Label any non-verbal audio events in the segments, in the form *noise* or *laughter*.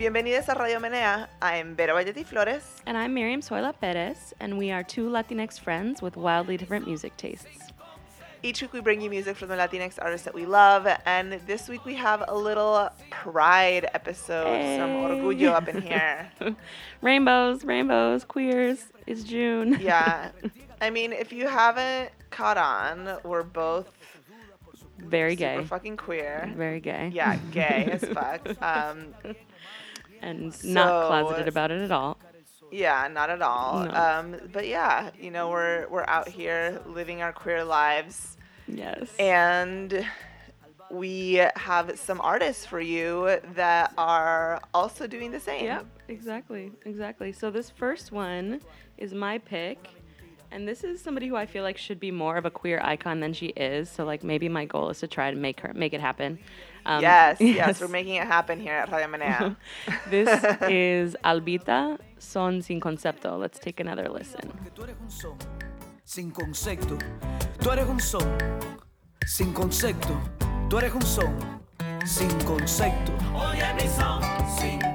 Bienvenidos a Radio Menea. I'm Vera Bayetti Flores. And I'm Miriam Zoila Perez, and we are two Latinx friends with wildly different music tastes. Each week we bring you music from the Latinx artists that we love, and this week we have a little pride episode, hey. some orgullo up in here. *laughs* rainbows, rainbows, queers. It's June. yeah. *laughs* I mean, if you haven't caught on, we're both very gay. Super fucking queer. Very gay. Yeah, gay as *laughs* fuck. Um, and so, not closeted about it at all. Yeah, not at all. No. Um, but yeah, you know, we're we're out here living our queer lives. Yes. And we have some artists for you that are also doing the same. Yep, exactly, exactly. So this first one is my pick. And this is somebody who I feel like should be more of a queer icon than she is. So like maybe my goal is to try to make her make it happen. Um, yes, yes, *laughs* yes, we're making it happen here at Radio Menea. *laughs* this *laughs* is Albita, Son Sin Concepto. Let's take another listen. Sin concepto. Tú eres un son sin concepto. Tú eres un son sin concepto. Oye mi son sin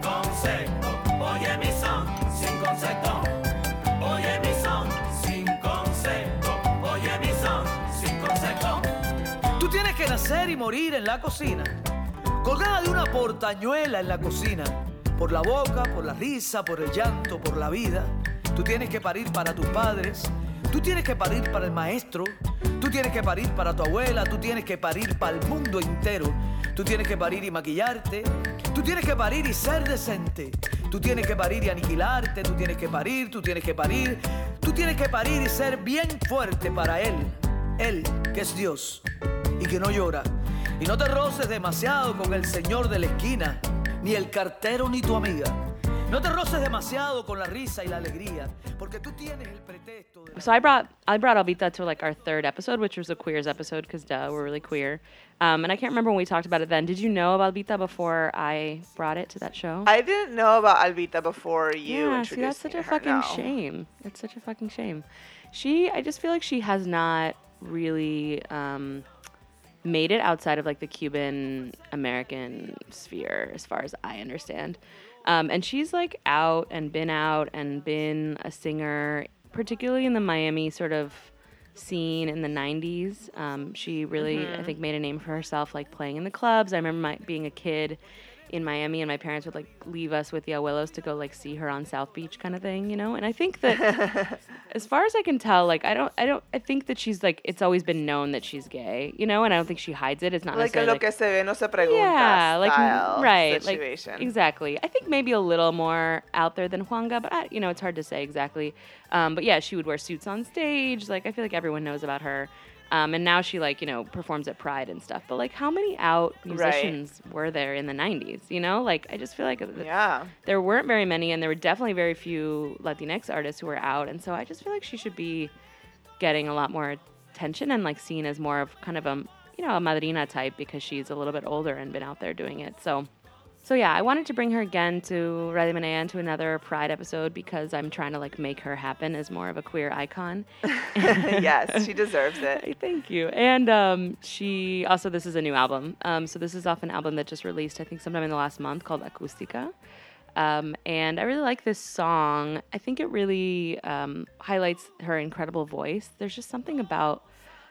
nacer y morir en la cocina colgada de una portañuela en la cocina. Por la boca, por la risa, por el llanto, por la vida. Tú tienes que parir para tus padres. Tú tienes que parir para el maestro. Tú tienes que parir para tu abuela. Tú tienes que parir para el mundo entero. Tú tienes que parir y maquillarte. Tú tienes que parir y ser decente. Tú tienes que parir y aniquilarte. Tú tienes que parir, tú tienes que parir. Tú tienes que parir y ser bien fuerte para Él. Él, que es Dios y que no llora y no te roces demasiado con el señor de la esquina, ni el cartero ni tu amiga. No te roces demasiado con la risa y la alegría, porque tú tienes el pretexto. De... So I brought I brought Albita to like our third episode, which was a queers episode because duh, we're really queer. Um, and I can't remember when we talked about it then. Did you know about Albita before I brought it to that show? I didn't know about Albita before you yeah, introduced see, that's such a fucking now. shame. It's such a fucking shame. She, I just feel like she has not really. Um, made it outside of like the Cuban American sphere, as far as I understand. Um, and she's like out and been out and been a singer, particularly in the Miami sort of scene in the 90s. Um, she really, mm-hmm. I think, made a name for herself, like playing in the clubs. I remember my, being a kid in Miami, and my parents would like leave us with the abuelos to go like see her on South Beach, kind of thing, you know. And I think that, *laughs* as far as I can tell, like I don't, I don't, I think that she's like it's always been known that she's gay, you know, and I don't think she hides it. It's not like necessarily lo que se ve no se pregunta. Yeah, like right, situation. like exactly. I think maybe a little more out there than Juanga, but I, you know, it's hard to say exactly. Um, but yeah, she would wear suits on stage. Like I feel like everyone knows about her. Um, and now she like you know performs at Pride and stuff. But like, how many out musicians right. were there in the '90s? You know, like I just feel like yeah, there weren't very many, and there were definitely very few Latinx artists who were out. And so I just feel like she should be getting a lot more attention and like seen as more of kind of a you know a madrina type because she's a little bit older and been out there doing it. So so yeah, I wanted to bring her again to Radio Menea and to another Pride episode because I'm trying to like make her happen as more of a queer icon. *laughs* yes, she deserves it. *laughs* Thank you. And um, she also this is a new album. Um, so this is off an album that just released I think sometime in the last month called Acústica. Um, and I really like this song. I think it really um, highlights her incredible voice. There's just something about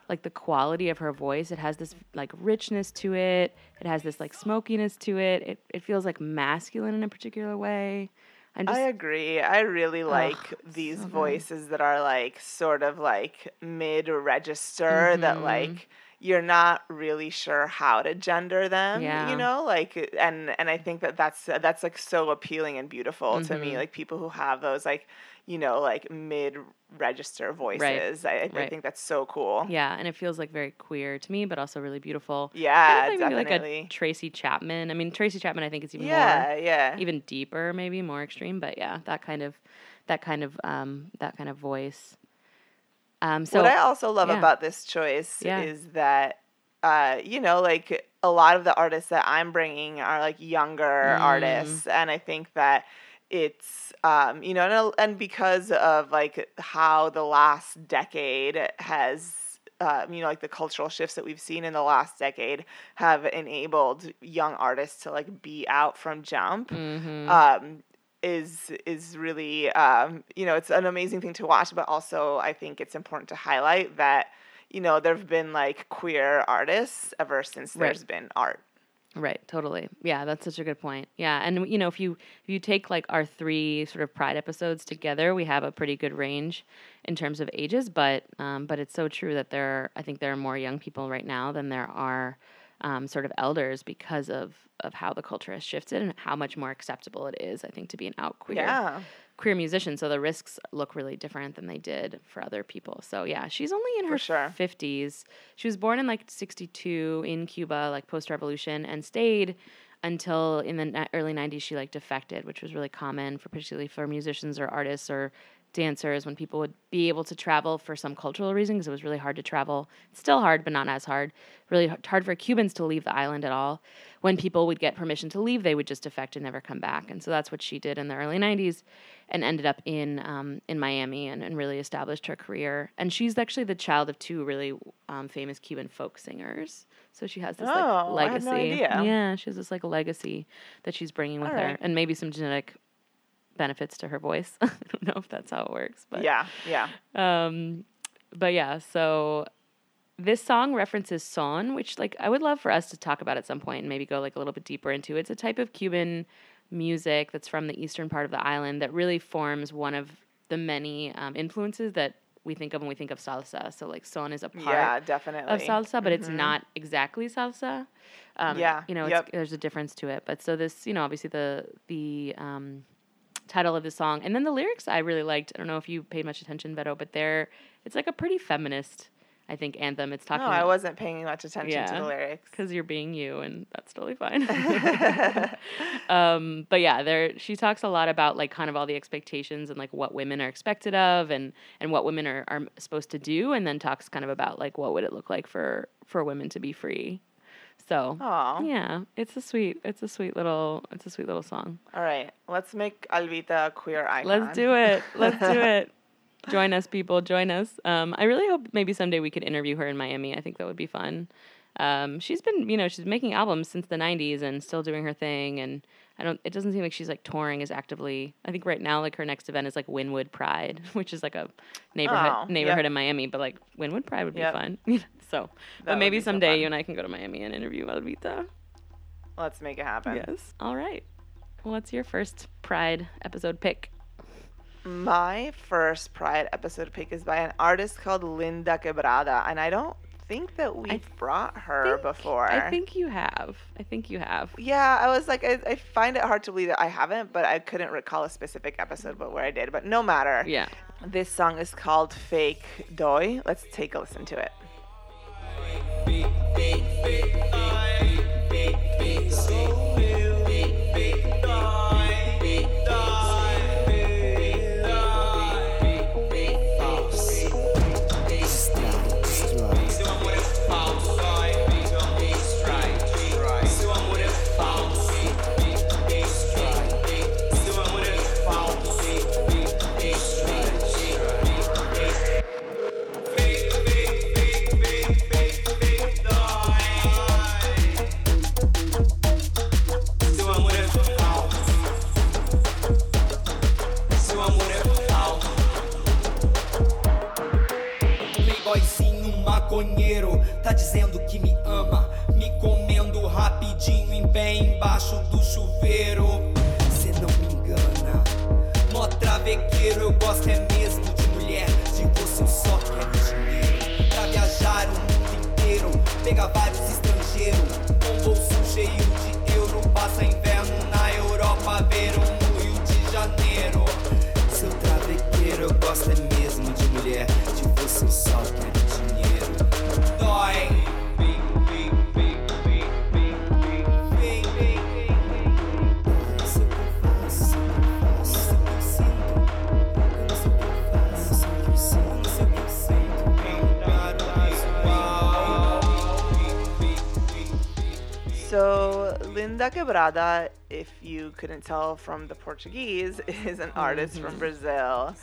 like the quality of her voice. It has this like richness to it. It has this like smokiness to it. It it feels like masculine in a particular way. Just, i agree. I really like ugh, these so voices that are like sort of like mid register mm-hmm. that like you're not really sure how to gender them yeah. you know like and and i think that that's that's like so appealing and beautiful mm-hmm. to me mm-hmm. like people who have those like you know, like mid register voices. Right. I, I right. think that's so cool. Yeah, and it feels like very queer to me, but also really beautiful. Yeah, maybe definitely. like a Tracy Chapman. I mean, Tracy Chapman, I think is even yeah, more, yeah, even deeper, maybe more extreme. But yeah, that kind of, that kind of, um, that kind of voice. Um, so what I also love yeah. about this choice yeah. is that, uh, you know, like a lot of the artists that I'm bringing are like younger mm. artists, and I think that it's um, you know and, and because of like how the last decade has uh, you know, like the cultural shifts that we've seen in the last decade have enabled young artists to like be out from jump. Mm-hmm. Um, is is really um, you know it's an amazing thing to watch, but also I think it's important to highlight that you know there have been like queer artists ever since Right. there's been art. Right, totally. Yeah, that's such a good point. Yeah, and you know, if you if you take like our three sort of Pride episodes together, we have a pretty good range in terms of ages. But um, but it's so true that there, are, I think there are more young people right now than there are um, sort of elders because of of how the culture has shifted and how much more acceptable it is. I think to be an out queer Yeah. queer musician. So the risks look really different than they did for other people. So yeah, she's only in her sure. 50s. She was born in like 62 in Cuba, like post revolution, and stayed until in the early 90s she like defected, which was really common for particularly for musicians or artists or dancers when people would be able to travel for some cultural reason because it was really hard to travel. It's still hard, but not as hard. Really hard for Cubans to leave the island at all. When people would get permission to leave, they would just defect and never come back. And so that's what she did in the early 90s and ended up in um, in Miami and, and really established her career. And she's actually the child of two really um, famous Cuban folk singers. So she has this Oh, like legacy. no idea. Yeah, she has this like legacy that she's bringing with All her, and maybe some genetic benefits to her voice. *laughs* I don't know if that's how it works, but yeah, yeah. um, but yeah, so this song references son, which like I would love for us to talk about at some point and maybe go like a little bit deeper into. It's a type of Cuban music that's from the eastern part of the island that really forms one of the many um, influences that we think of when we think of salsa. So like son is a part Yeah, definitely. of salsa, but it's Mhm. not exactly salsa. Um, Yeah, you know, yep. there's a difference to it. But so this, you know, obviously the the um, title of the song, and then the lyrics I really liked. I don't know if you paid much attention, Vero, but they're it's like a pretty feminist, I think, anthem. It's talking No, I wasn't paying much attention to the lyrics. because you're being you, and that's totally fine. *laughs* *laughs* um, but yeah, there she talks a lot about like kind of all the expectations and like what women are expected of, and and what women are are supposed to do, and then talks kind of about like what would it look like for for women to be free. So Aw. yeah, it's a sweet, it's a sweet little, it's a sweet little song. All right, let's make Albita a queer icon. Let's do it. Let's do it. Join us, people. Join us. Um, I really hope maybe someday we could interview her in Miami. I think that would be fun. Um, she's been, you know, she's making albums since the '90s and still doing her thing. And I don't. It doesn't seem like she's like touring as actively. I think right now, like her next event is like Wynwood Pride, *laughs* which is like a neighborhood Oh, neighborhood yep. in Miami. But like Wynwood Pride would be Yep. fun. *laughs* so, That but maybe be so someday you and I can go to Miami and interview Albita. Let's make it happen. Yes. All right. What's your first Pride episode pick? My first Pride episode pick is by an artist called Linn da Quebrada, and I don't think that we've brought her think- before. I think you have. I think you have. Yeah, I was like, I, I find it hard to believe that I haven't, but I couldn't recall a specific episode, but where I did. But no matter. Yeah. This song is called Fake Doi. Let's take a listen to it. Playboyzinho Linn da Quebrada, if you couldn't tell from the Portuguese, *laughs* is an artist from Brazil.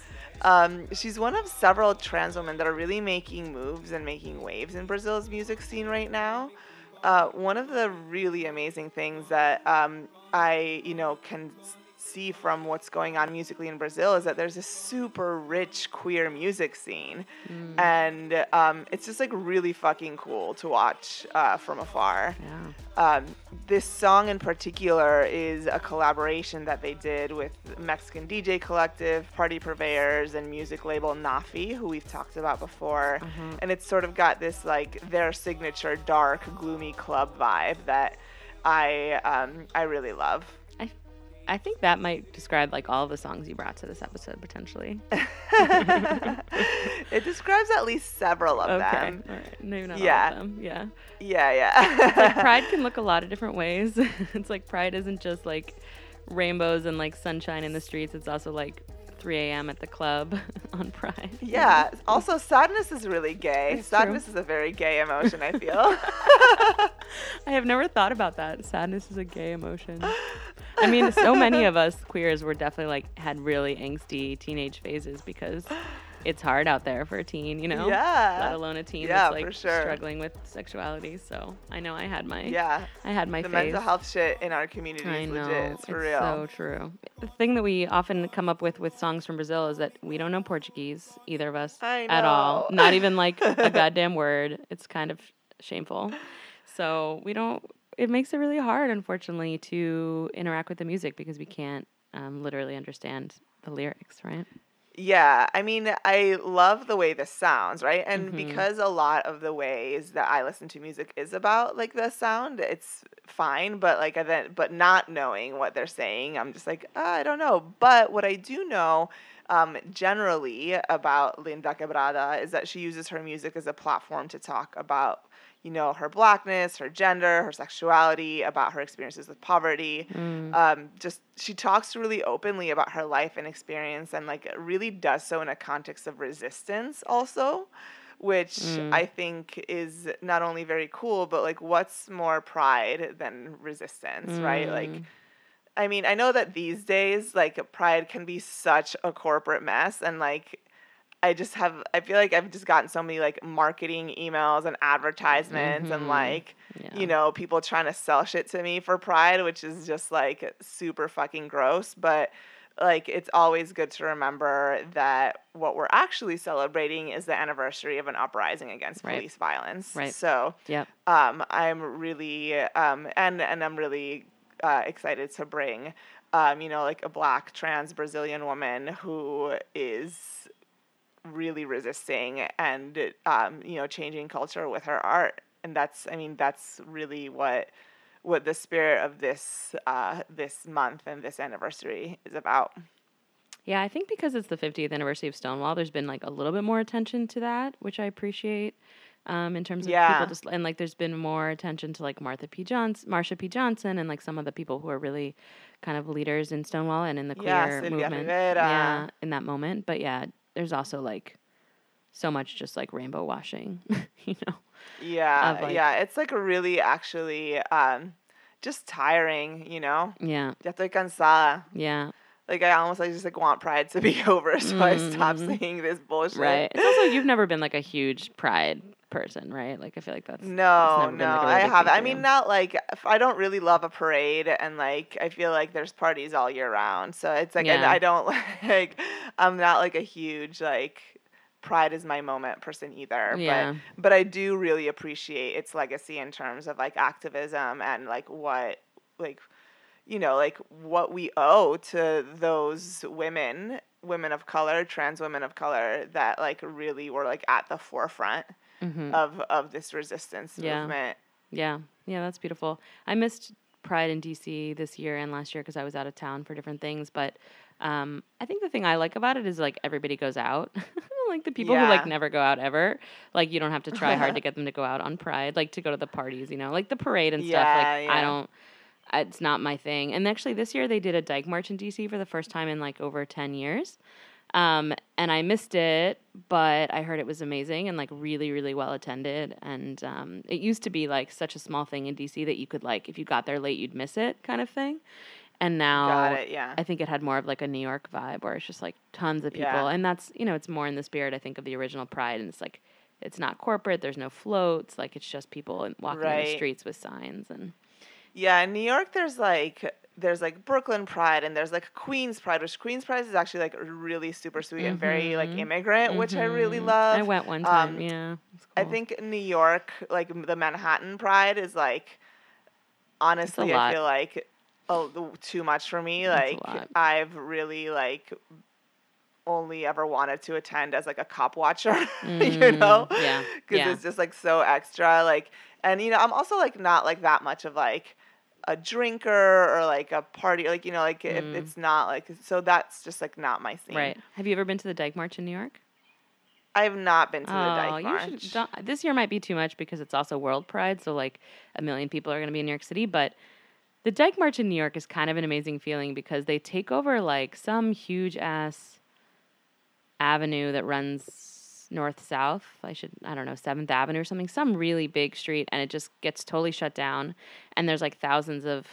Um, she's one of several trans women that are really making moves and making waves in Brazil's music scene right now. Uh, one of the really amazing things that um, I, you know, can see from what's going on musically in Brazil is that there's a super rich queer music scene, mm. and um, it's just like really fucking cool to watch uh, from afar. Yeah. Um, this song in particular is a collaboration that they did with Mexican DJ Collective, Party Purveyors, and music label NAAFI, who we've talked about before. Mm-hmm. And it's sort of got this like their signature dark, gloomy club vibe that I um, I really love. I think that might describe like all the songs you brought to this episode potentially. *laughs* it describes at least several of okay. them. All right. Maybe not yeah. all of them. Yeah. Yeah, yeah. like *laughs* pride can look a lot of different ways. *laughs* it's like pride isn't just like rainbows and like sunshine in the streets. It's also like 3 a.m. at the club on Pride. Yeah. Also, sadness is really gay. It's sadness true. is a very gay emotion, I feel. I have never thought about that. Sadness is a gay emotion. I mean, so *laughs* many of us queers were definitely like had really angsty teenage phases because it's hard out there for a teen, you know? Yeah. Let alone a teen yeah, that's like sure. struggling with sexuality. So I know I had my yeah. I had my the phase. mental health shit in our community I is know. legit. It's, it's for real. So true. The thing that we often come up with with songs from Brazil is that we don't know Portuguese, either of us, at all. Not even like a *laughs* goddamn word. It's kind of shameful. So we don't it makes it really hard, unfortunately, to interact with the music because we can't um, literally understand the lyrics, right? Yeah, I mean, I love the way this sounds, right? And mm-hmm. because a lot of the ways that I listen to music is about like the sound, it's fine. But like, I then, but not knowing what they're saying, I'm just like, oh, I don't know. But what I do know um, generally about Linn da Quebrada is that she uses her music as a platform to talk about you know, her blackness, her gender, her sexuality, about her experiences with poverty. Mm. Um, just she talks really openly about her life and experience, and like really does so in a context of resistance, also, which mm. I think is not only very cool, but like what's more pride than resistance, mm. right? Like. I mean, I know that these days, like, pride can be such a corporate mess, and like, I just have I feel like I've just gotten so many like marketing emails and advertisements mm-hmm. and like yeah. you know people trying to sell shit to me for Pride, which is just like super fucking gross, but like it's always good to remember that what we're actually celebrating is the anniversary of an uprising against right. police violence. Right. So, yep. um, I'm really um, and and I'm really uh, excited to bring um, you know like a black trans Brazilian woman who is really resisting and um, you know changing culture with her art and that's i mean that's really what what the spirit of this uh, this month and this anniversary is about yeah i think because it's the 50th anniversary of stonewall there's been like a little bit more attention to that which i appreciate um, in terms of yeah. people just and like there's been more attention to like Martha P. Johnson, Marsha P. Johnson, and like some of the people who are really kind of leaders in Stonewall and in the queer movement. Yeah, in that moment. But yeah, there's also like so much just like rainbow washing, *laughs* you know. Yeah, like, yeah, it's like really actually um just tiring, you know. Yeah. Ya estoy cansada. Yeah. Like I almost like just like want pride to be *laughs* over, so mm-hmm. I stop saying this bullshit. Right. It's also you've never been like a huge pride person, right? Like I feel like that's no, no. Like I have. I mean, not like I don't really love a parade, and like I feel like there's parties all year round, so it's like yeah. I, I don't *laughs* like. I'm not like a huge like pride is my moment person either yeah. but but i do really appreciate its legacy in terms of like activism and like what like you know like what we owe to those women women of color trans women of color that like really were like at the forefront mm-hmm. of of this resistance yeah. movement yeah yeah that's beautiful i missed pride in dc this year and last year because i was out of town for different things but um, I think the thing I like about it is like everybody goes out. *laughs* like the people yeah. who like never go out ever. Like you don't have to try hard to *laughs* get them to go out on Pride, like to go to the parties, you know, like the parade and yeah, stuff. Like yeah. I don't. It's not my thing. And actually, this year they did a Dyke March in DC for the first time in like over ten years. Um, and I missed it, but I heard it was amazing and like really, really well attended. And um, it used to be like such a small thing in DC that you could like, if you got there late, you'd miss it kind of thing. And now it, yeah. I think it had more of like a New York vibe where it's just like tons of people. Yeah. And that's, you know, it's more in the spirit, I think, of the original Pride. And it's like, it's not corporate, there's no floats. Like, it's just people in- walking in the streets with signs. And Yeah, in New York, there's like there's like Brooklyn Pride and there's like Queens Pride, which Queens Pride is actually like really super sweet and very like immigrant, which I really Mhm. love. I went one time. Um, yeah. it's I think New York, like the Manhattan Pride, is like honestly, I feel like oh, too much for me. A Like. I've really like only ever wanted to attend as like a cop watcher, *laughs* you know? Mm, yeah, *laughs* because yeah. it's just like so extra. Like, and you know, I'm also like not like that much of like a drinker or like a party, like you know, like Mm. it's not like so that's just like not my scene. Right. Have you ever been to the Dyke March in New York? I have not been to the oh, Dyke you March. should. This year might be too much because it's also World Pride, so like a million people are going to be in New York City. But the Dyke March in New York is kind of an amazing feeling because they take over like some huge ass avenue that runs north south. I should I don't know Seventh Avenue or something, some really big street, and it just gets totally shut down. And there's like thousands of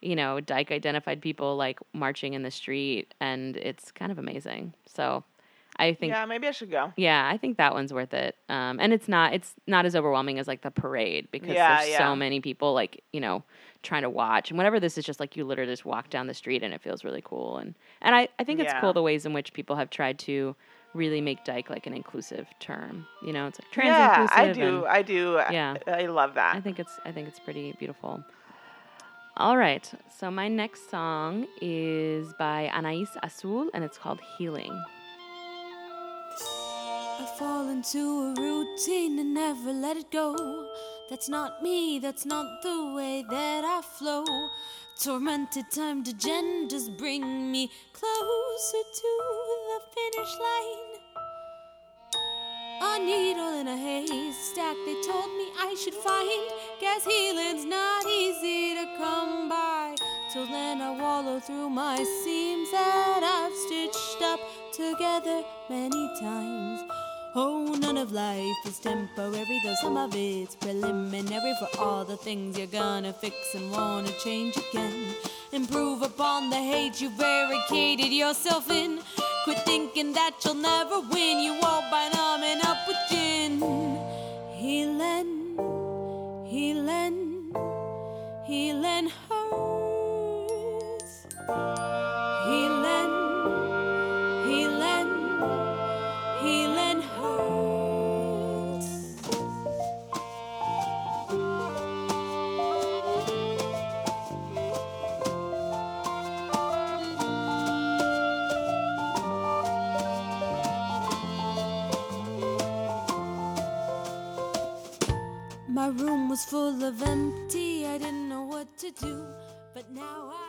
you know Dyke identified people like marching in the street, and it's kind of amazing. So. I think yeah, maybe I should go. yeah, I think that one's worth it. Um, and it's not it's not as overwhelming as like the parade because Yeah, there's yeah. so many people like you know trying to watch and whatever this is just like you literally just walk down the street and it feels really cool and and I I think it's Yeah. cool the ways in which people have tried to really make dyke like an inclusive term. You know, it's like trans yeah, I do. and I do. Yeah. I, I love that. I think it's I think it's pretty beautiful. All right, so my next song is by Anais Azul and it's called Healing. I fall into a routine and never let it go. That's not me, that's not the way that I flow. Tormented time to genders bring me closer to the finish line. A needle in a haystack, they told me I should find. Guess healing's not easy to come by. Till then, I wallow through my seams that I've stitched up together many times. Oh, none of life is temporary, though some of it's preliminary for all the things you're gonna fix and wanna change again. Improve upon the hate you barricaded yourself in. Quit thinking that you'll never win. You won't by numbing up with gin. Healing, healing, healing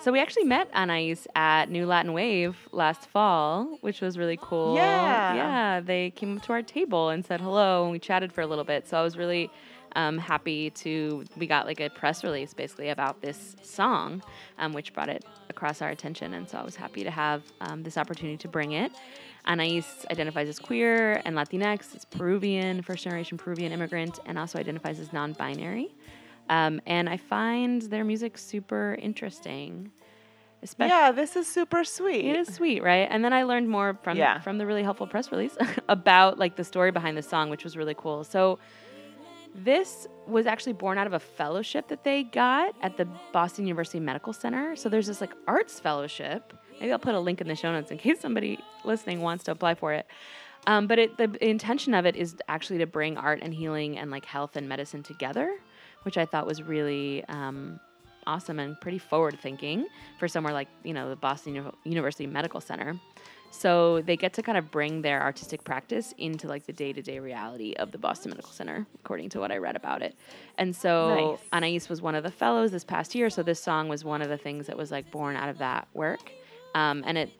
So we actually met Anais at New Latin Wave last fall, which was really cool. Yeah. Yeah. They came up to our table and said hello, and we chatted for a little bit. So I was really um, happy to. We got like a press release basically about this song, um, which brought it across our attention, and so I was happy to have um, this opportunity to bring it. Anais identifies as queer and Latinx. It's Peruvian, first generation Peruvian immigrant, and also identifies as non binary. Um, and I find their music super interesting. Especially, yeah, this is super sweet. it is sweet, right? And then I learned more from Yeah. from the really helpful press release *laughs* about like the story behind the song, which was really cool. So this was actually born out of a fellowship that they got at the Boston University Medical Center. So there's this like arts fellowship. Maybe I'll put a link in the show notes in case somebody listening wants to apply for it. Um, but it, the intention of it is actually to bring art and healing and like health and medicine together, which I thought was really um, awesome and pretty forward thinking for somewhere like you know the Boston University Medical Center. So they get to kind of bring their artistic practice into like the day to day reality of the Boston Medical Center, according to what I read about it. And so Nice. Anais was one of the fellows this past year. So this song was one of the things that was like born out of that work. Um, and it,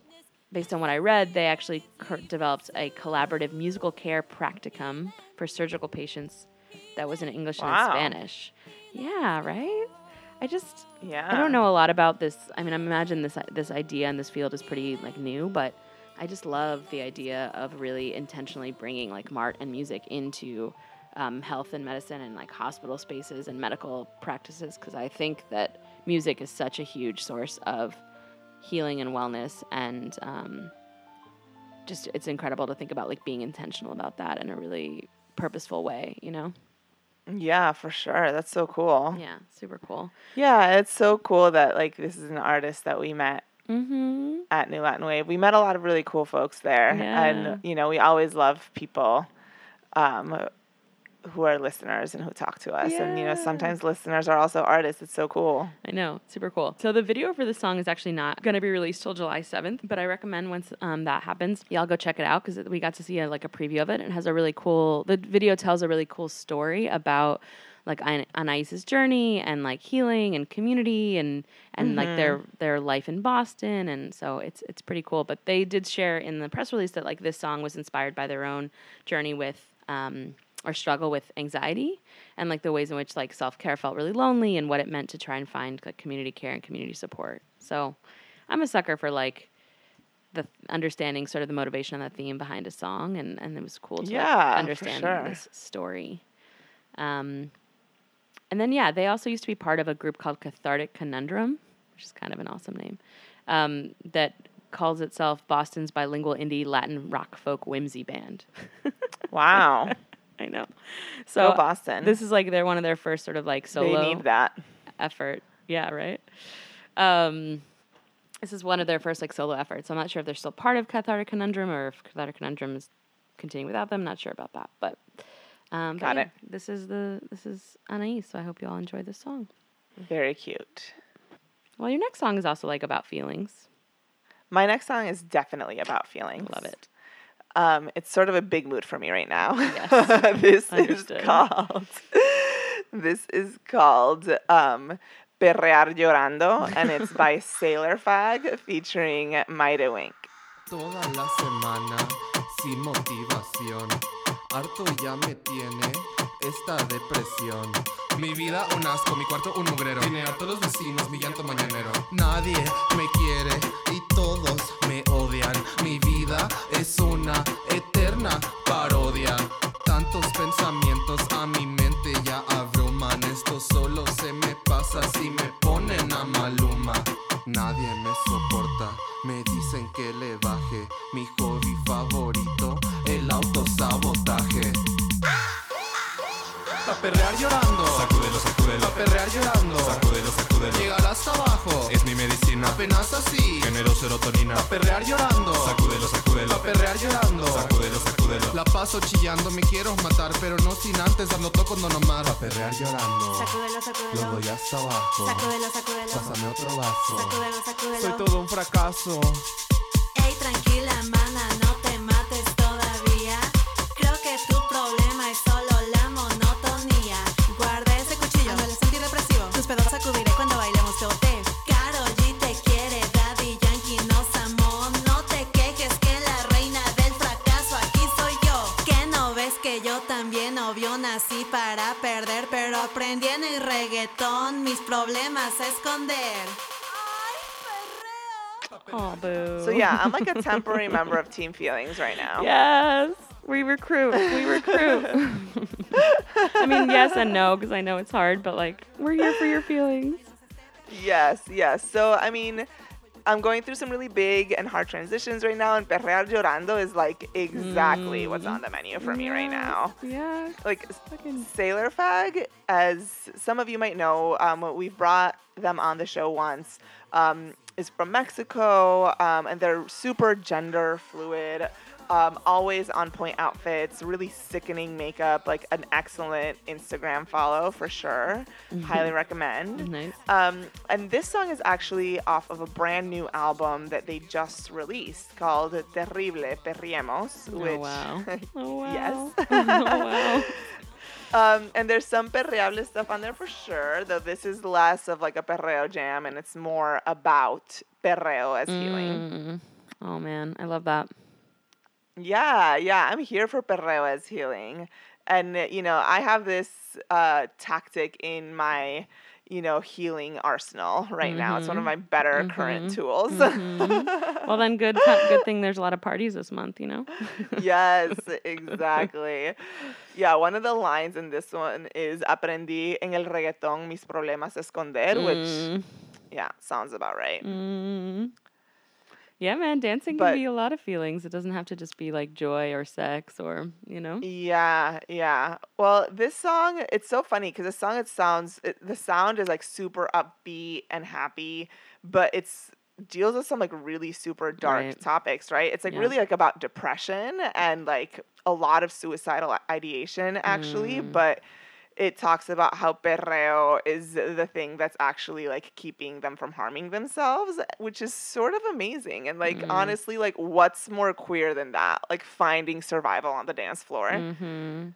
based on what I read, they actually cur- developed a collaborative musical care practicum for surgical patients that was in English Wow. and Spanish. Yeah, right? I just Yeah. I don't know a lot about this. I mean, I imagine this this idea in this field is pretty like new, but I just love the idea of really intentionally bringing like art and music into um, health and medicine and like hospital spaces and medical practices because I think that music is such a huge source of healing and wellness and um, just it's incredible to think about like being intentional about that in a really purposeful way, you know? Yeah, for sure. That's so cool. Yeah, super cool. Yeah, it's so cool that like this is an artist that we met Mm-hmm. at New Latin Wave. We met a lot of really cool folks there, Yeah. and you know we always love people um, who are listeners and who talk to us. And you know sometimes listeners are also artists. It's so cool. I know, super cool. So the video for this song is actually not going to be released till July 7th, but I recommend once um, that happens, y'all go check it out because we got to see a, like a preview of it. It has a really cool. The video tells a really cool story about like An- Anais's journey and like healing and community and and like their their life in Boston and so it's it's pretty cool. But they did share in the press release that like this song was inspired by their own journey with um, or struggle with anxiety and like the ways in which like self-care felt really lonely and what it meant to try and find like community care and community support. So i'm a sucker for like the understanding sort of the motivation and the theme behind a song and, and it was cool to Yeah, for understand sure. this story. Um, and then yeah they also used to be part of a group called cathartic conundrum which is kind of an awesome name um, that calls itself boston's bilingual indie latin rock folk whimsy band. *laughs* Wow, *laughs* I know. So go Boston. this is like they're one of their first sort of like solo they need that. effort. Yeah, right. Um, this is one of their first like solo efforts. I'm not sure if they're still part of Cathartic Conundrum or if Cathartic Conundrum is continuing without them. Not sure about that, but um, but Got yeah, it. This is the this is Anais. So I hope you all enjoy this song. Very cute. Well, your next song is also like about feelings. My next song is definitely about feelings. Love it. Um, it's sort of a big mood for me right now. Yes. *laughs* this Understood. is called. This is called um, "Perrear Llorando," and it's by *laughs* Sailor Fag featuring Maida Wink. Toda la semana sin motivación. Harto ya me tiene esta depresión. Mi vida un asco, mi cuarto un mugrero. Tiene a todos los vecinos, mi llanto mañanero. Nadie me quiere y todos me odian. Mi vida es una eterna parodia. Tantos pensamientos a mi mente ya abruman. Esto solo se me pasa si me ponen a maluma. Nadie me soporta, me dicen que le baje mi hobby favorito, el autosabotaje. Pa' perrear llorando, Sacúdelo, sacúdelo, pa' perrear llorando, sacúdelo, sacúdelo. llegar hasta abajo, Es mi medicina, apenas así, serotonina. pa' perrear llorando, Sacúdelo, sacúdelo, pa' perrear llorando. sacúdelo, sacúdelo. La paso chillando, me quiero matar, pero no sin antes darlo todo con Don Omar. Pa' perrear llorando, Sacúdelo, lo sacúdelo. doy hasta abajo. Sacúdelo, sacúdelo. Pásame otro vaso. Sacúdelo, sacúdelo. Soy todo un fracaso. Reggaetón mis problemas a esconder. Oh, boo. So yeah, I'm like a *laughs* temporary member of Team Feelings right now. Yes, we recruit. We recruit. *laughs* I mean, yes and no, because I know it's hard, but like, we're here for your feelings. Yes, yes. So I mean, I'm going through some really big and hard transitions right now, and Perrear Llorando is like exactly what's on the menu for me right now. Yeah. Like Fucking- Sailor Fag, as some of you might know, um, we've brought them on the show once. Um, is from Mexico, um, and they're super gender fluid. Um, always on point outfits, really sickening makeup, like an excellent Instagram follow for sure. Highly recommend. Nice. Um, and this song is actually off of a brand new album that they just released called Terrible Perriemos. Oh, Which, wow. *laughs* Oh, wow. yes. *laughs* oh, wow. *laughs* Um, and there's some perreable stuff on there for sure, though this is less of like a perreo jam and it's more about perreo as healing. Mm. Oh, man. I love that. Yeah, yeah, I'm here for perreo as healing. And, uh, you know, I have this uh, tactic in my, you know, healing arsenal right now. It's one of my better current tools. Well, then, good, good thing there's a lot of parties this month, you know? yes, *laughs* exactly. Yeah, one of the lines in this one is aprendí en el reggaetón mis problemas esconder, which Mm. yeah, sounds about right. Mm. Yeah, man, dancing But- can be a lot of feelings. It doesn't have to just be like joy or sex or, you know? Yeah, yeah. Well, this song, it's so funny because the song, it sounds, it, the sound is like super upbeat and happy, but it's deals with some like really super dark Right. topics, right? It's like Yeah. really like about depression and like a lot of suicidal ideation actually, Mm. but it talks about how perreo is the thing that's actually like keeping them from harming themselves, which is sort of amazing. And like Mm. honestly, like what's more queer than that? Like finding survival on the dance floor. Mm-hmm.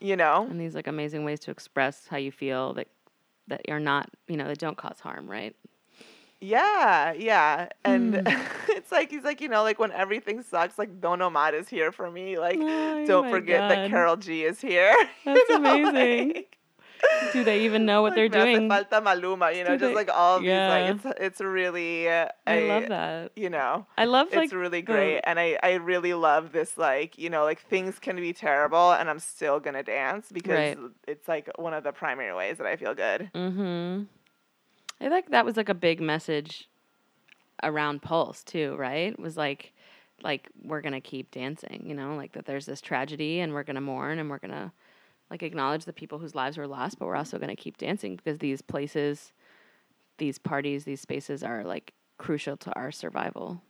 You know? And these like amazing ways to express how you feel that that you're not, you know, that don't cause harm, right? Yeah, yeah. And Hmm. *laughs* it's like he's like, you know, like when everything sucks, like Don Omar is here for me. Like Oh don't forget that Karol G is here. *laughs* you That's know, amazing. like- Do they even know what *laughs* like, they're doing? Falta Maluma, you know, Do just they- like all of Yeah. these like it's it's really uh, I a- love that. You know. I love like it's really the- great and I, I really love this like you know like things can be terrible and i'm still gonna dance because Right. it's like one of the primary ways that i feel good Mm-hmm. I think that was like a big message around Pulse too, right? Was like like we're gonna keep dancing, you know, like that there's this tragedy and we're gonna mourn and we're gonna like acknowledge the people whose lives were lost, but we're also gonna keep dancing because these places, these parties, these spaces are like crucial to our survival.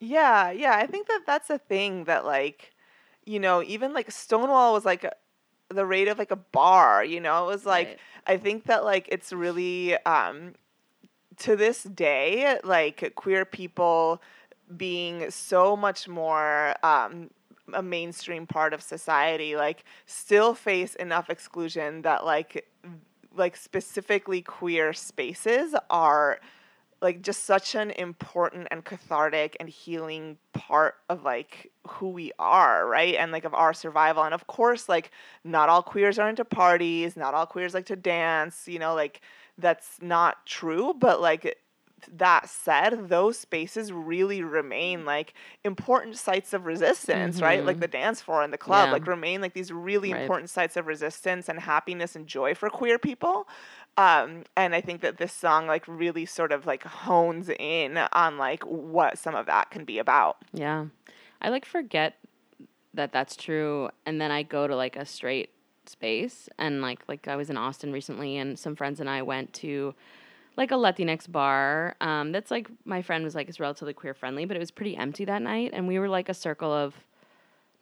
Yeah, yeah. I think that that's a thing that like, you know, even like Stonewall was like the rate of like a bar, you know? It was like Right. I think that like it's really um to this day like queer people being so much more um a mainstream part of society like still face enough exclusion that like like specifically queer spaces are like just such an important and cathartic and healing part of like who we are, right? And like of our survival. And of course, like not all queers are into parties, not all queers like to dance, you know, like that's not true, but like that said, those spaces really remain like important sites of resistance, right? Like Mhm. the dance floor and the club, Yeah. like remain like these really Right. important sites of resistance and happiness and joy for queer people. Um, and I think that this song like really sort of like hones in on like what some of that can be about. Yeah. I like forget that that's true and then I go to like a straight space and like like I was in Austin recently and some friends and I went to like a Latinx bar um that's like my friend was like it's relatively queer friendly but it was pretty empty that night and we were like a circle of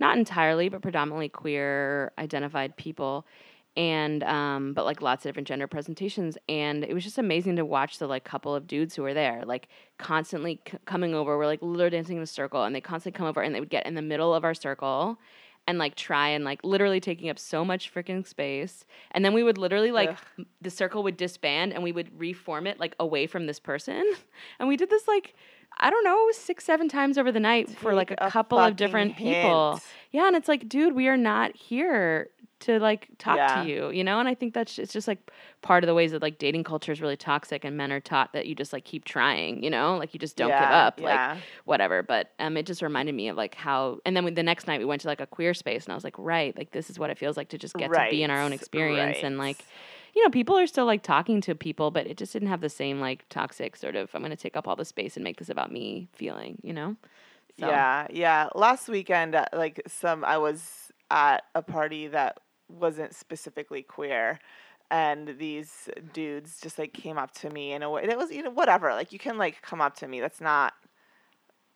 not entirely but predominantly queer identified people and um but like lots of different gender presentations and it was just amazing to watch the like couple of dudes who were there like constantly c- coming over we're like literally dancing in a circle and they constantly come over and they would get in the middle of our circle and like try and like literally taking up so much freaking space and then we would literally like Ugh. the circle would disband and we would reform it like away from this person *laughs* and we did this like i don't know six seven times over the night for like a a couple of different people yeah, and it's like, dude, we are not here to like talk Yeah. to you, you know? And I think that's it's just like part of the ways that like dating culture is really toxic and men are taught that you just like keep trying, you know? Like you just don't give up, yeah. like whatever. But um it just reminded me of like how and then we- the next night we went to like a queer space and I was like, right, like this is what it feels like to just get to be in our own Right, experience and like you know, people are still like talking to people, but it just didn't have the same like toxic sort of I'm gonna take up all the space and make this about me feeling, you know? So, Yeah, yeah. Last weekend, uh, like some, I was at a party that wasn't specifically queer, and these dudes just like came up to me in a way. It was you know whatever. Like you can like come up to me. That's not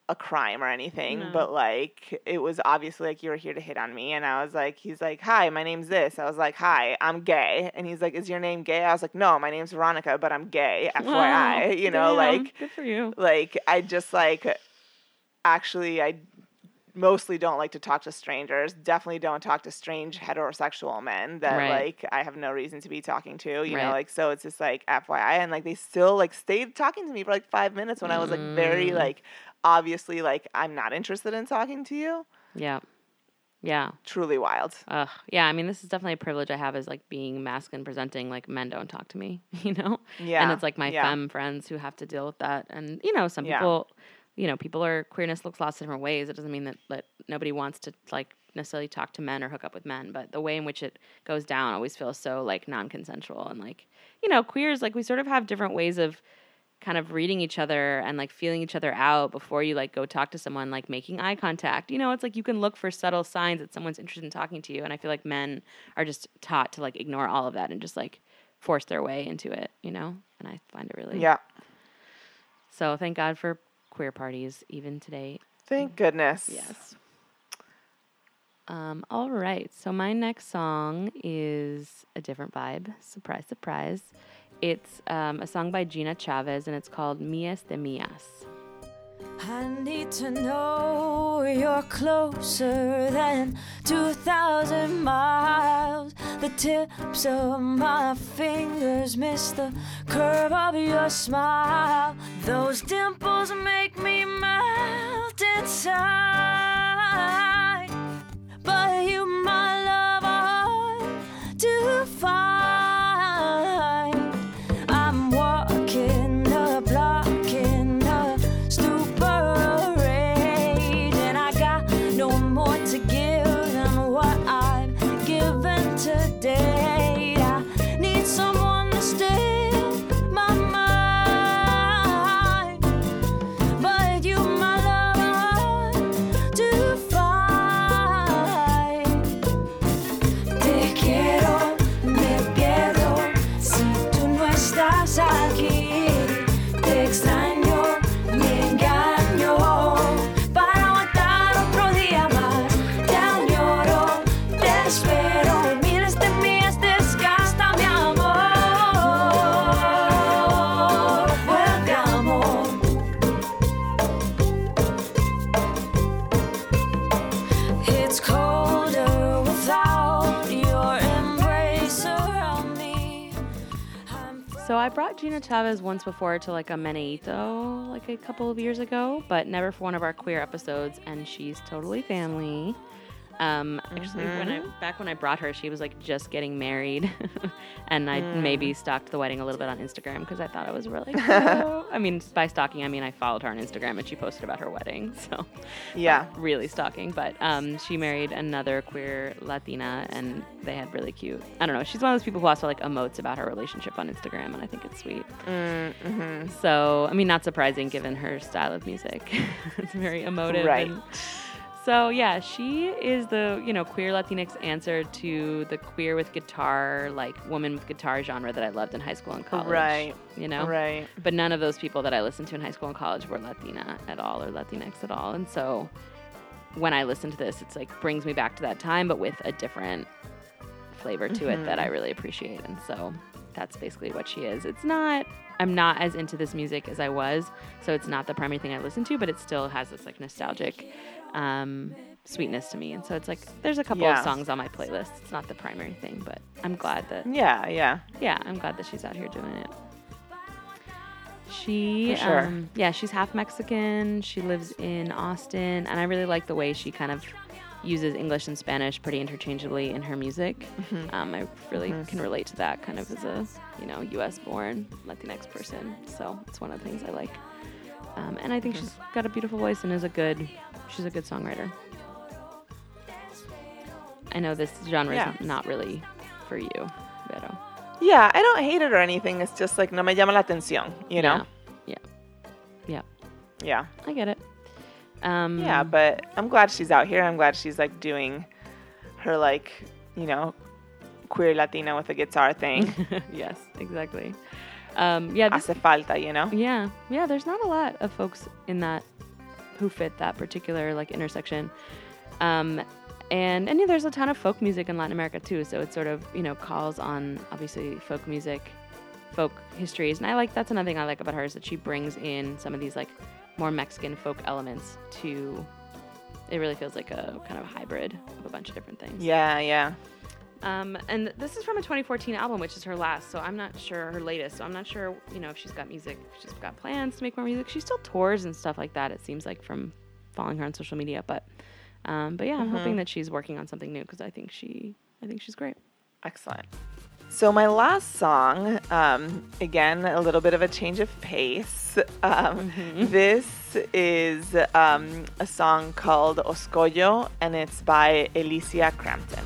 a crime or anything. No. But like it was obviously like you were here to hit on me, and I was like, he's like, hi, my name's this. I was like, hi, I'm gay, and he's like, is your name gay? I was like, no, my name's Veronica, but I'm gay. FYI, *laughs* Wow, you know, damn, like good for you. like I just like actually I mostly don't like to talk to strangers. Definitely don't talk to strange heterosexual men that Right. like I have no reason to be talking to, you Right. know, like so it's just like FYI and like they still like stayed talking to me for like 5 minutes when I was like very Mm. like obviously like I'm not interested in talking to you. Yeah. Yeah. Truly wild. Ugh. Yeah. I mean, this is definitely a privilege I have is like being masculine presenting. Like men don't talk to me, *laughs* you know? Yeah. And it's like my yeah. femme friends who have to deal with that. And, you know, some Yeah. people, you know, people are queerness looks lots of different ways. It doesn't mean that, that nobody wants to like necessarily talk to men or hook up with men, but the way in which it goes down always feels so like non consensual. And like, you know, queers, like we sort of have different ways of kind of reading each other and like feeling each other out before you like go talk to someone, like making eye contact. You know, it's like you can look for subtle signs that someone's interested in talking to you. And I feel like men are just taught to like ignore all of that and just like force their way into it, you know? And I find it really. Yeah. So thank God for queer parties even today. Thank goodness. Yes. Um, all right. So my next song is a different vibe. Surprise, surprise. It's um, a song by Gina Chavez and it's called Mias de Mias. I need to know you're closer than 2,000 miles. The tips of my fingers miss the curve of your smile. Those dimples make me melt inside. Gina Chavez once before to like a Meneito like a couple of years ago, but never for one of our queer episodes, and she's totally family. Um, actually, when I back when I brought her, she was like just getting married, *laughs* and I maybe stalked the wedding a little bit on Instagram because I thought it was really *laughs* cool. I mean, by stalking, I mean I followed her on Instagram and she posted about her wedding, *laughs* so Yeah. really stalking. But um, she married another queer Latina, and they had really cute. I don't know. She's one of those people who also like emotes about her relationship on Instagram, and I think it's sweet. So I mean, not surprising given her style of music. it's very emotive. Right. and- so yeah, she is the you know queer Latinx answer to the queer with guitar, like woman with guitar genre that I loved in high school and college. Right. You know. Right. But none of those people that I listened to in high school and college were Latina at all or Latinx at all. And so when I listen to this, it's like brings me back to that time, but with a different flavor to it that I mm-hmm. really appreciate. And so that's basically what she is. It's not, I'm not as into this music as I was. So it's not the primary thing I listen to, but it still has this like nostalgic um, sweetness to me. And so it's like, there's a couple Yeah. of songs on my playlist. It's not the primary thing, but I'm glad that Yeah. Yeah. yeah, I'm glad that she's out here doing it. She, sure. um, yeah, she's half Mexican. She lives in Austin, and I really like the way she kind of uses English and Spanish pretty interchangeably in her music. Mm-hmm. Um, I really can relate to that kind of as a you know U.S. born Latinx person. So it's one of the things I like. Um, and I think she's got a beautiful voice and is a good, she's a good songwriter. I know this genre Yeah. is not really for you, Vero. Yeah. I don't hate it or anything. It's just like no me llama la atención. You know. Yeah. Yeah. Yeah. I get it. Um, Yeah. But I'm glad she's out here. I'm glad she's like doing her like you know queer Latina with a guitar thing. *laughs* yes, exactly. Um, yeah, this, Hace falta. You know. yeah, yeah. There's not a lot of folks in that who fit that particular like intersection. Um, and and yeah, there's a ton of folk music in Latin America too. So it sort of you know calls on obviously folk music, folk histories, and I like that's another thing I like about her is that she brings in some of these like more Mexican folk elements to. It really feels like a kind of hybrid of a bunch of different things. Yeah. Yeah. Um, and this is from a 2014 album, which is her last. So I'm not sure her latest. So I'm not sure, you know, if she's got music, if she's got plans to make more music. She still tours and stuff like that. It seems like from following her on social media. But, um, but yeah, I'm hoping that she's working on something new because I think she, I think she's great. Excellent. So my last song, um, again, a little bit of a change of pace. *laughs* Um, This is um, a song called Oscoyo, and it's by Elysia Crampton.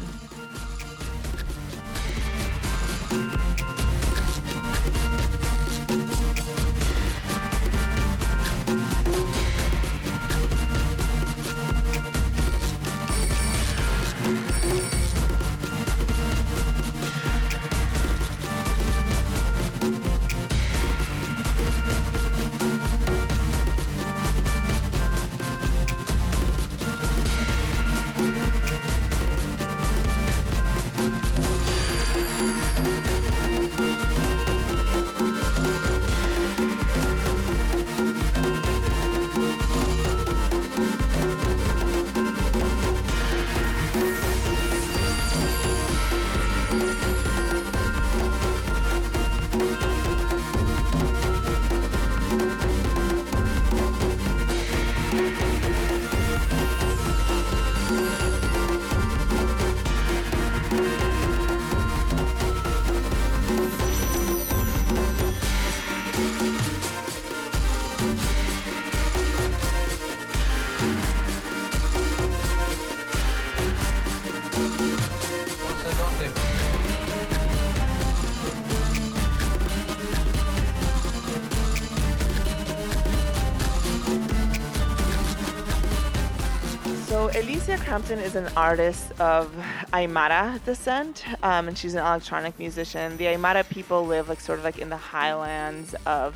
Crampton is an artist of Aymara descent, um, and she's an electronic musician. The Aymara people live like sort of like in the highlands of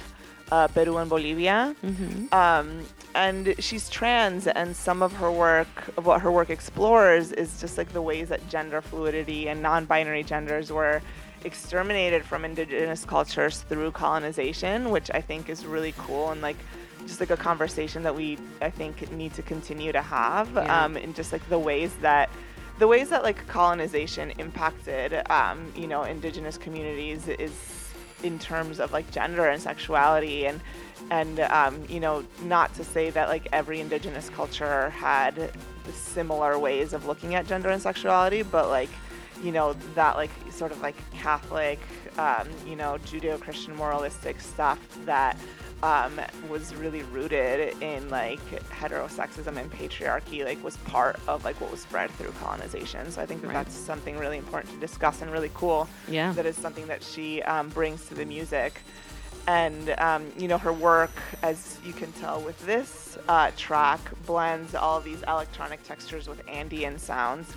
uh, Peru and Bolivia. Um, and she's trans, and some of her work, what her work explores, is just like the ways that gender fluidity and non-binary genders were exterminated from indigenous cultures through colonization, which I think is really cool and like just like a conversation that we I think need to continue to have, Yeah. um, and just like the ways that the ways that like colonization impacted um, you know indigenous communities is in terms of like gender and sexuality and and um, you know not to say that like every indigenous culture had similar ways of looking at gender and sexuality but like you know that like sort of like catholic um, you know judeo-christian moralistic stuff that um, was really rooted in like heterosexism and patriarchy like was part of like what was spread through colonization so i think that Right. that's something really important to discuss and really cool Yeah. that is something that she um, brings to the music and um, you know her work as you can tell with this uh, track blends all these electronic textures with Andean sounds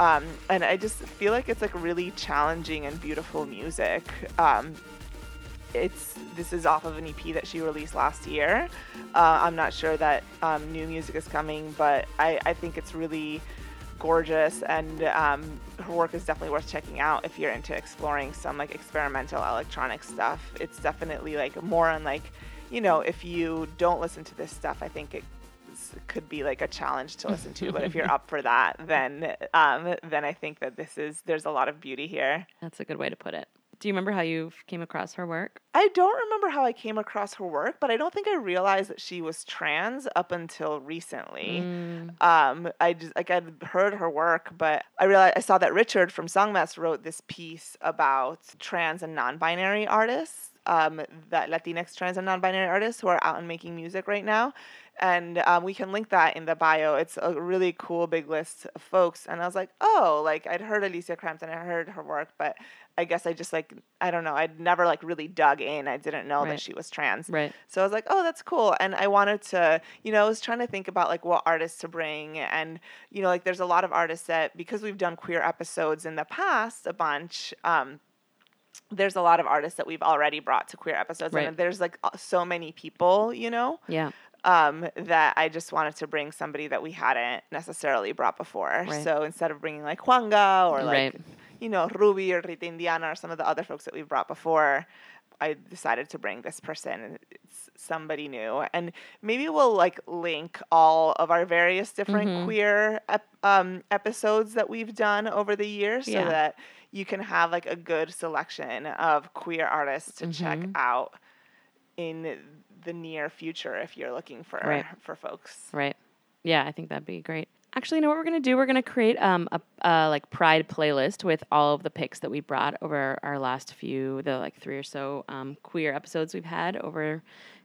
um, and I just feel like it's like really challenging and beautiful music um, it's this is off of an EP that she released last year. Uh, I'm not sure that um, new music is coming, but I, I think it's really gorgeous, and um, her work is definitely worth checking out if you're into exploring some like experimental electronic stuff. It's definitely like more on like, you know, if you don't listen to this stuff, I think it could be like a challenge to listen to. but if you're *laughs* up for that, then um, then I think that this is there's a lot of beauty here. That's a good way to put it. Do you remember how you came across her work? I don't remember how I came across her work, but I don't think I realized that she was trans up until recently. Um, I just like I'd heard her work, but I realized I saw that Richard from Songmess wrote this piece about trans and non-binary artists, um, that Latinx trans and non-binary artists who are out and making music right now. And um, we can link that in the bio. It's a really cool big list of folks. And I was like, oh, like I'd heard Elysia Crampton, I heard her work, but I guess I just like I don't know. I'd never like really dug in. I didn't know Right. that she was trans. Right. So I was like, oh, that's cool. And I wanted to, you know, I was trying to think about like what artists to bring. And, you know, like there's a lot of artists that, because we've done queer episodes in the past a bunch, um, there's a lot of artists that we've already brought to queer episodes. Right. And there's like so many people, you know, Yeah. um, that I just wanted to bring somebody that we hadn't necessarily brought before. Right. So instead of bringing like Juanga or like, Right. You know, Ruby or Rita Indiana or some of the other folks that we've brought before, I decided to bring this person. It's somebody new, and maybe we'll like link all of our various different Mm-hmm. queer ep- um, episodes that we've done over the years, so Yeah. that you can have like a good selection of queer artists to check Mm-hmm. out in the near future if you're looking for Right. for folks. Right. Yeah, I think that'd be great. Actually, you know what we're gonna do? We're gonna create um, a uh, like Pride playlist with all of the picks that we brought over our last few, the like three or so um, queer episodes we've had over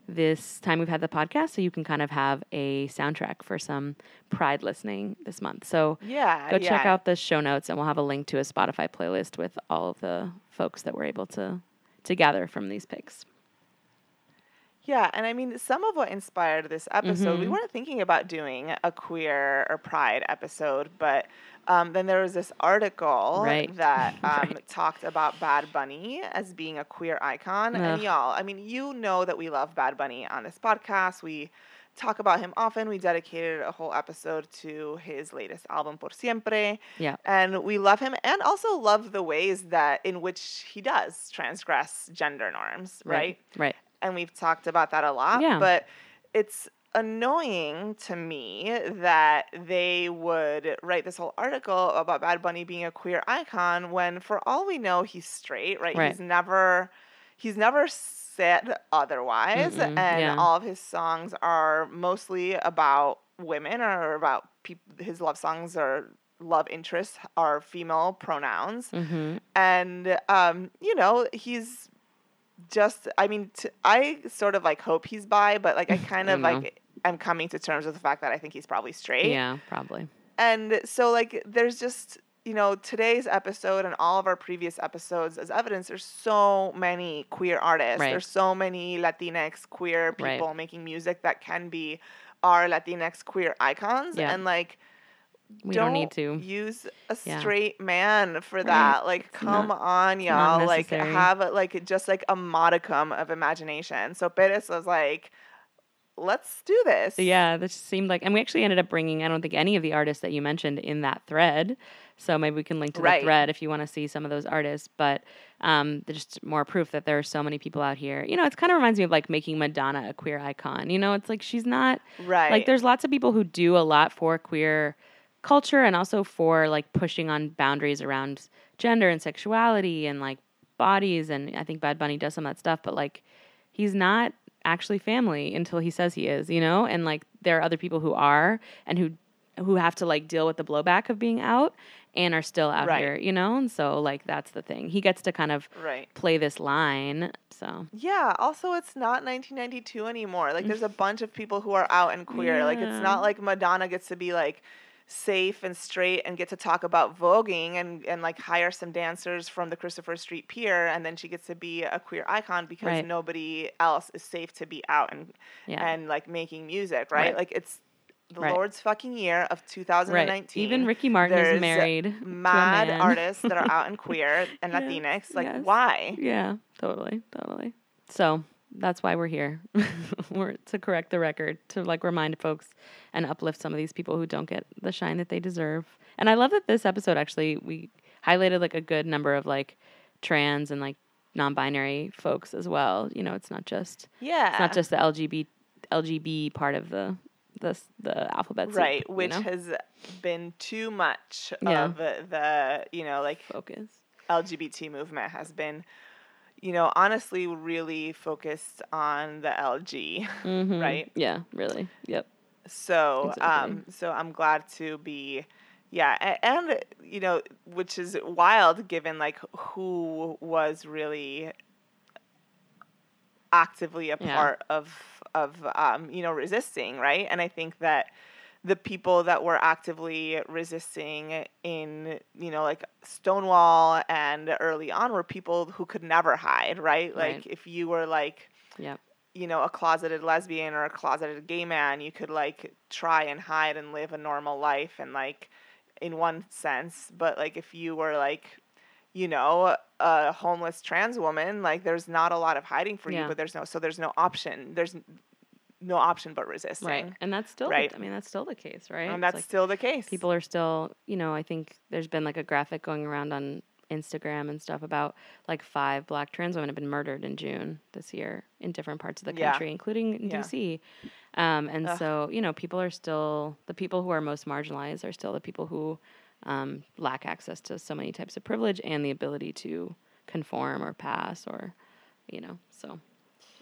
this time we've had the podcast. So you can kind of have a soundtrack for some Pride listening this month. So Yeah, go check out the show notes, and we'll have a link to a Spotify playlist with all of the folks that we're able to to gather from these picks. Yeah, and I mean, some of what inspired this episode, Mm-hmm. we weren't thinking about doing a queer or pride episode, but um, then there was this article Right. that *laughs* um, Right. talked about Bad Bunny as being a queer icon. Ugh. And y'all, I mean, you know that we love Bad Bunny on this podcast. We talk about him often. We dedicated a whole episode to his latest album, Por Siempre. Yeah. And we love him and also love the ways that in which he does transgress gender norms, right? Right. And we've talked about that a lot. Yeah. But it's annoying to me that they would write this whole article about Bad Bunny being a queer icon when, for all we know, he's straight. Right? Right. He's never he's never said otherwise, Mm-mm, and yeah. all of his songs are mostly about women or about people. His love songs are love interests are female pronouns Mm-hmm. and um, you know he's just i mean t- I sort of like hope he's bi but like i *laughs* kind of know. like am coming to terms with the fact that i think he's probably straight Yeah, probably. and so like there's just you know today's episode and all of our previous episodes as evidence there's so many queer artists Right. there's so many latinx queer Right. people making music that can be our latinx queer icons Yeah. and like We don't, need to. use a Yeah. straight man for that. Like, come not- on, y'all. Like, have a, like just like a modicum of imagination. So Perez was like, "Let's do this." Yeah, this seemed like, and we actually ended up bringing, I don't think any of the artists that you mentioned in that thread. So maybe we can link to Right. the thread if you want to see some of those artists. But um, there's just more proof that there are so many people out here. You know, it kind of reminds me of like making Madonna a queer icon. You know, it's like she's not, Right. like there's lots of people who do a lot for queer culture and also for like pushing on boundaries around gender and sexuality and like bodies. And I think Bad Bunny does some of that stuff, but like he's not actually family until he says he is, you know? And like there are other people who are and who who have to like deal with the blowback of being out and are still out Right. here, you know? And so like that's the thing. He gets to kind of Right. play this line. So Yeah. Also, it's not 1992 anymore. Like, mm. there's a bunch of people who are out and queer. Like, it's not like Madonna gets to be like safe and straight and get to talk about voguing and, and like hire some dancers from the Christopher Street Pier and then she gets to be a queer icon because Right. nobody else is safe to be out and Yeah. and like making music, right? Right. Like it's the Right. Lord's fucking year of 2019. Even Ricky Martin is There's married to a Mad artists that are out and *laughs* queer and Yeah. Latinx. Like, Yes. why? Yeah, totally, totally. So that's why we're here. *laughs* we're to correct the record, to like remind folks and uplift some of these people who don't get the shine that they deserve. And I love that this episode actually we highlighted like a good number of like trans and like non-binary folks as well. You know, it's not just Yeah. it's not just the LGB LGB part of the the the alphabet soup, right you which know? has been too much Yeah. of the you know like focus. lgbt movement has been you know honestly really focused on the lg *laughs* Mhm. right Yeah, really. Yep. so Exactly. um so i'm glad to be yeah a- and, you know which is wild given like who was really actively a Yeah. part of of um you know resisting right and i think that the people that were actively resisting in you know like stonewall and early on were people who could never hide right like Right. if you were like Yep. you know, a closeted lesbian or a closeted gay man, you could like try and hide and live a normal life and like in one sense, but like if you were like you know, a homeless trans woman, like there's not a lot of hiding for Yeah. you, but there's no so there's no option. There's no option but resisting. Right. And that's still Right. the, I mean that's still the case, right? And that's like- still the case. people are still, you know, I think there's been like a graphic going around on Instagram and stuff about like five black trans women have been murdered in June this year in different parts of the Yeah. country, including in Yeah. DC. Um, and Ugh. so, you know, people are still, the people who are most marginalized are still the people who um, lack access to so many types of privilege and the ability to conform or pass or, you know, so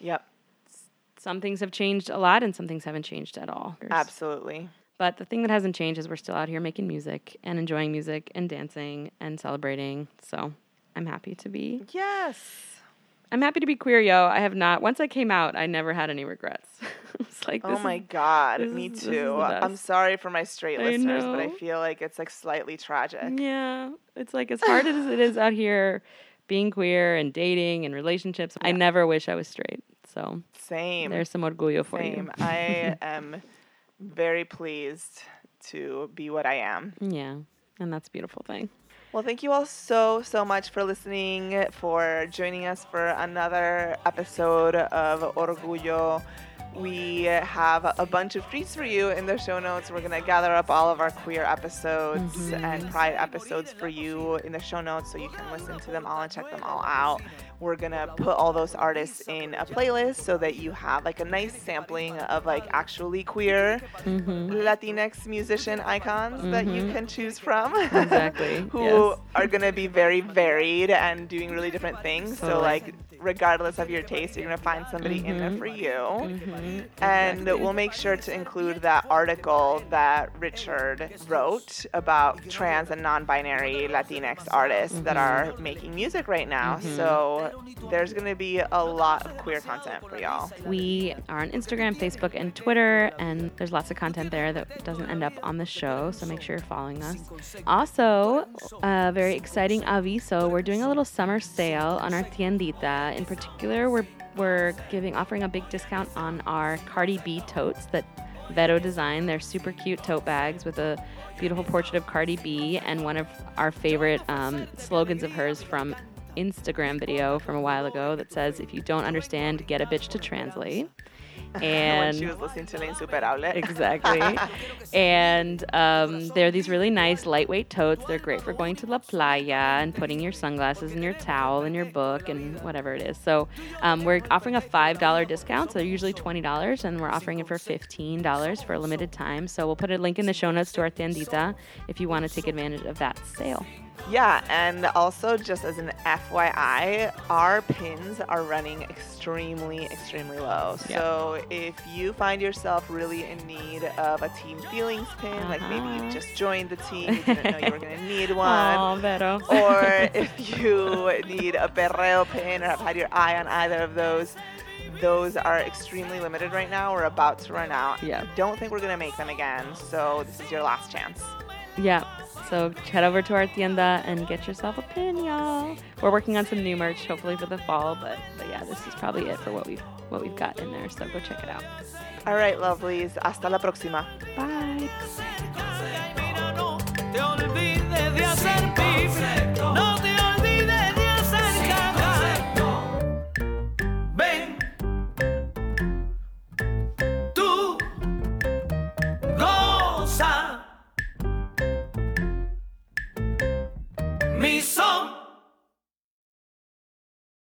Yep. Some things have changed a lot and some things haven't changed at all. Absolutely. But the thing that hasn't changed is we're still out here making music and enjoying music and dancing and celebrating. So I'm happy to be. Yes. I'm happy to be queer, yo. I have not. Once I came out, I never had any regrets. *laughs* it's like, Oh my is- god, me is- too. I'm sorry for my straight I listeners, but I feel like it's like slightly tragic. Yeah, it's like as hard as it is out here, being queer and dating and relationships. I *laughs* never wish I was straight. So Same. there's some orgullo for Same. I *laughs* am very pleased to be what I am. Yeah, and that's a beautiful thing. Well, thank you all so, so much for listening, for joining us for another episode of Orgullo. We have a bunch of treats for you in the show notes. We're going to gather up all of our queer episodes mm-hmm. and pride episodes for you in the show notes so you can listen to them all and check them all out. We're going to put all those artists in a playlist so that you have like a nice sampling of like actually queer Latinx musician icons that you can choose from. Exactly, *laughs* who yes. are going to be very varied and doing really different things. So, like, regardless of your taste, you're going to find somebody in there for you. Mm-hmm. And we'll make sure to include that article that Richard wrote about trans and non binary Latinx artists that Mm-hmm. are making music right now. So, there's going to be a lot of queer content for y'all. We are on Instagram, Facebook, and Twitter, and there's lots of content there that doesn't end up on the show, so make sure you're following us. Also, a very exciting aviso, we're doing a little summer sale on our tiendita. In particular, we're we're giving offering a big discount on our Cardi B totes that Vero Design. They're super cute tote bags with a beautiful portrait of Cardi B and one of our favorite um, slogans of hers from Instagram video from a while ago that says, "If you don't understand, get a bitch to translate." *laughs* when And she was listening to La Insuperable. exactly. *laughs* and um, they're these really nice lightweight totes. They're great for going to La Playa and putting your sunglasses and your towel and your book and whatever it is. So um, we're offering a $5 discount. So they're usually $20 and we're offering it for $15 for a limited time. So we'll put a link in the show notes to our tiendita if you want to take advantage of that sale. Yeah, and also just as an FYI, our pins are running extremely, extremely low. Yeah. So if you find yourself really in need of a team feelings pin, like maybe Uh-huh. you just joined the team, you didn't know you were going to need *laughs* one. Oh, or *laughs* if you need a perreo pin or have had your eye on either of those, those are extremely limited right now. We're about to run out. Yeah. I don't think we're going to make them again. So this is your last chance. Yeah. So head over to our tienda and get yourself a pin, y'all. We're working on some new merch, hopefully for the fall, but, but yeah, this is probably it for what we've what we've got in there. So go check it out. All right, lovelies. Hasta la próxima. Bye. me some.